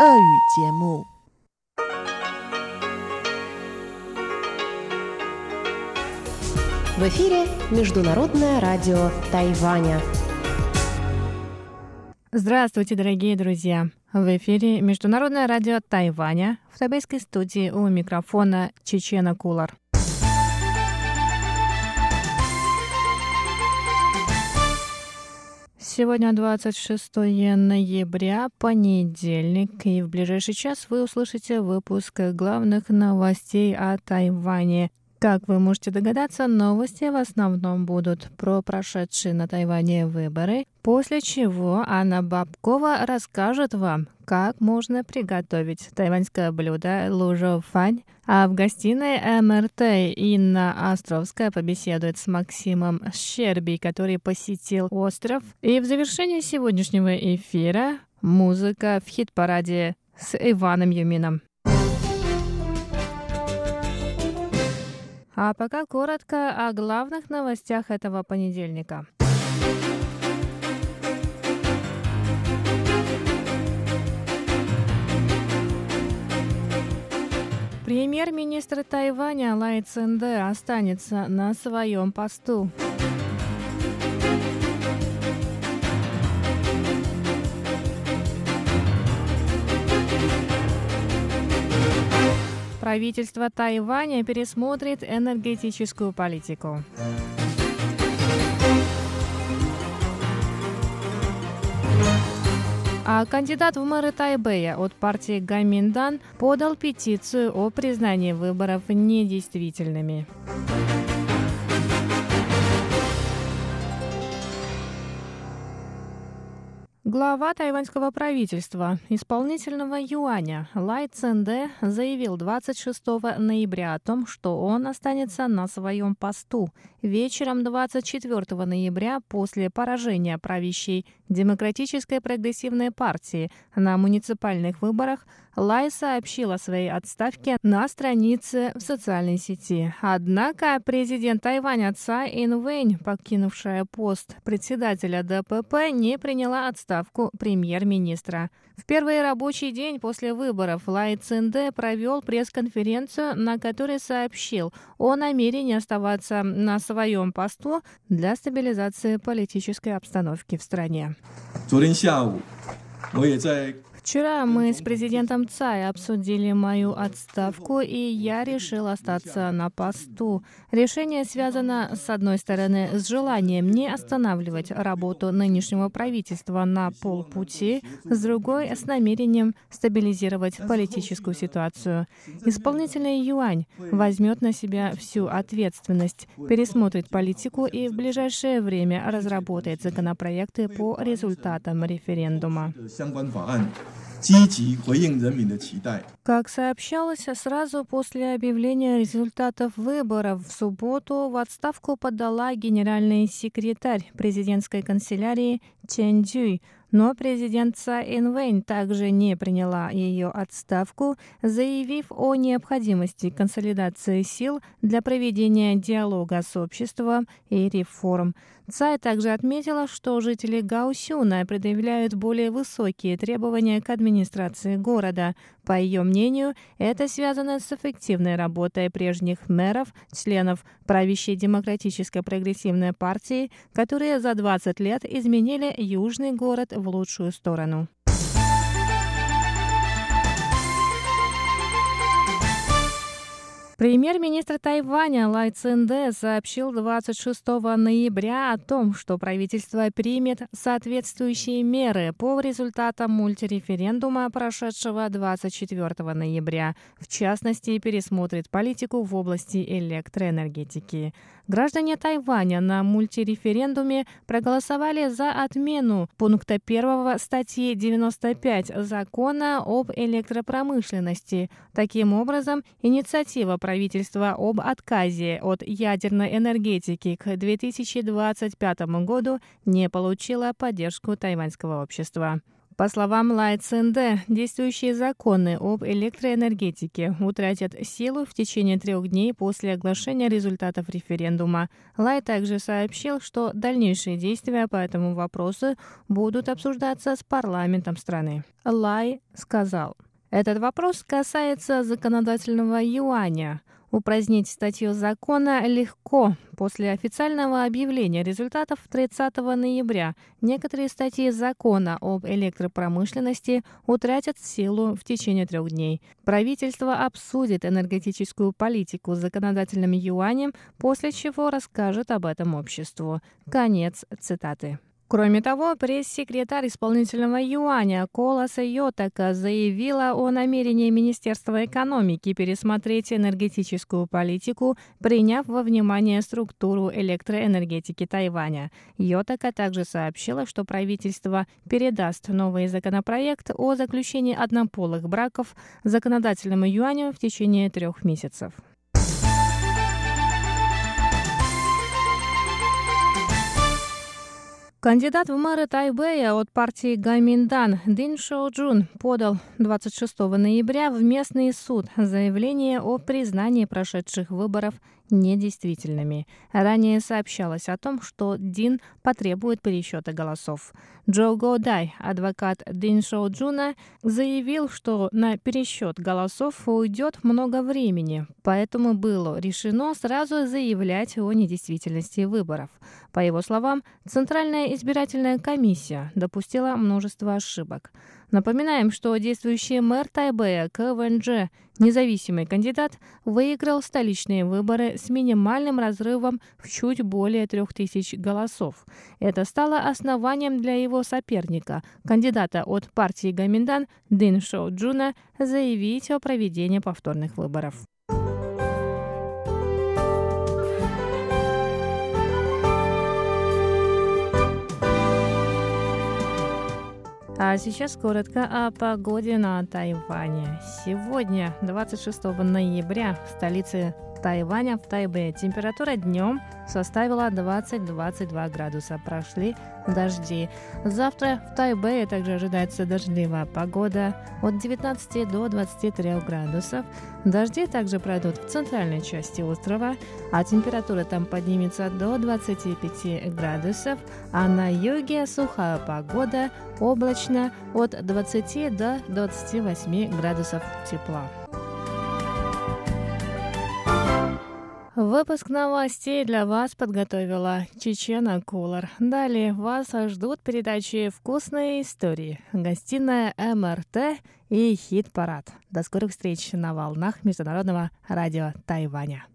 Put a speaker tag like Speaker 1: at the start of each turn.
Speaker 1: 俄语节目。
Speaker 2: В эфире Международное радио Тайваня.
Speaker 3: Здравствуйте, дорогие друзья! В эфире Международное радио Тайваня в тайбэйской студии у микрофона Чечена Кулар. Сегодня 26 ноября, понедельник, и в ближайший час вы услышите выпуск главных новостей о Тайване – как вы можете догадаться, новости в основном будут про прошедшие на Тайване выборы, после чего Анна Бабкова расскажет вам, как можно приготовить тайваньское блюдо лужо фань, а в гостиной МРТ Инна Островская побеседует с Максимом Щерби, который посетил остров. И в завершении сегодняшнего эфира музыка в хит-параде с Иваном Юмином. А пока коротко о главных новостях этого понедельника. Премьер-министр Тайваня Лай Цинде останется на своем посту. Правительство Тайваня пересмотрит энергетическую политику. А кандидат в мэры Тайбэя от партии Гаминдан подал петицию о признании выборов недействительными. Глава тайваньского правительства, исполнительного юаня Лай Ценде заявил 26 ноября о том, что он останется на своем посту. Вечером 24 ноября, после поражения правящей Демократической прогрессивной партии на муниципальных выборах, Лай сообщил о своей отставке на странице в социальной сети. Однако президент Тайваня Цай Инвэнь, покинувшая пост председателя ДПП, не приняла отставку премьер-министра. В первый рабочий день после выборов Лай Цинде провел пресс-конференцию, на которой сообщил о намерении оставаться на своем посту для стабилизации политической обстановки в стране. 昨天下午，我也在 Вчера мы с президентом Цай обсудили мою отставку, и я решил остаться на посту. Решение связано, с одной стороны, с желанием не останавливать работу нынешнего правительства на полпути, с другой — с намерением стабилизировать политическую ситуацию. Исполнительный юань возьмет на себя всю ответственность, пересмотрит политику и в ближайшее время разработает законопроекты по результатам референдума. Как сообщалось, сразу после объявления результатов выборов в субботу в отставку подала генеральный секретарь президентской канцелярии Чен Джуй, но президент Цай Инвэнь также не приняла ее отставку, заявив о необходимости консолидации сил для проведения диалога с обществом и реформ. Цай также отметила, что жители Гаусюна предъявляют более высокие требования к администрации города. По ее мнению, это связано с эффективной работой прежних мэров, членов правящей демократической прогрессивной партии, которые за 20 лет изменили южный город в лучшую сторону. Премьер-министр Тайваня Лай Цинде сообщил 26 ноября о том, что правительство примет соответствующие меры по результатам мультиреферендума, прошедшего 24 ноября. В частности, пересмотрит политику в области электроэнергетики. Граждане Тайваня на мультиреферендуме проголосовали за отмену пункта 1 статьи 95 закона об электропромышленности. Таким образом, инициатива правительства об отказе от ядерной энергетики к 2025 году не получила поддержку тайваньского общества. По словам Лай Цинде, действующие законы об электроэнергетике утратят силу в течение трех дней после оглашения результатов референдума. Лай также сообщил, что дальнейшие действия по этому вопросу будут обсуждаться с парламентом страны. Лай сказал, этот вопрос касается законодательного юаня – Упразднить статью закона легко. После официального объявления результатов 30 ноября некоторые статьи закона об электропромышленности утратят силу в течение трех дней. Правительство обсудит энергетическую политику с законодательным юанем, после чего расскажет об этом обществу. Конец цитаты. Кроме того, пресс-секретарь исполнительного юаня Коласа Йотака заявила о намерении Министерства экономики пересмотреть энергетическую политику, приняв во внимание структуру электроэнергетики Тайваня. Йотака также сообщила, что правительство передаст новый законопроект о заключении однополых браков законодательному юаню в течение трех месяцев. Кандидат в мэры Тайбэя от партии Гаминдан Дин Шоу Джун подал 26 ноября в местный суд заявление о признании прошедших выборов недействительными. Ранее сообщалось о том, что Дин потребует пересчета голосов. Джо Годай, адвокат Дин Шоучжуна, заявил, что на пересчет голосов уйдет много времени, поэтому было решено сразу заявлять о недействительности выборов. По его словам, Центральная избирательная комиссия допустила множество ошибок. Напоминаем, что действующий мэр Тайбэя КВНЖ, независимый кандидат, выиграл столичные выборы с минимальным разрывом в чуть более трех тысяч голосов. Это стало основанием для его соперника, кандидата от партии Гоминьдан Дин Шоучжуна, заявить о проведении повторных выборов. А сейчас коротко о погоде на Тайване. Сегодня, 26 ноября, в столице Тайваня, в Тайбе, температура днем составила 20-22 градуса. Прошли дожди. Завтра в Тайбэе также ожидается дождливая погода от 19 до 23 градусов. Дожди также пройдут в центральной части острова, а температура там поднимется до 25 градусов, а на юге сухая погода, облачно от 20 до 28 градусов тепла. Выпуск новостей для вас подготовила Чечена Кулар. Далее вас ждут передачи «Вкусные истории», гостиная МРТ и хит-парад. До скорых встреч на волнах Международного радио Тайваня.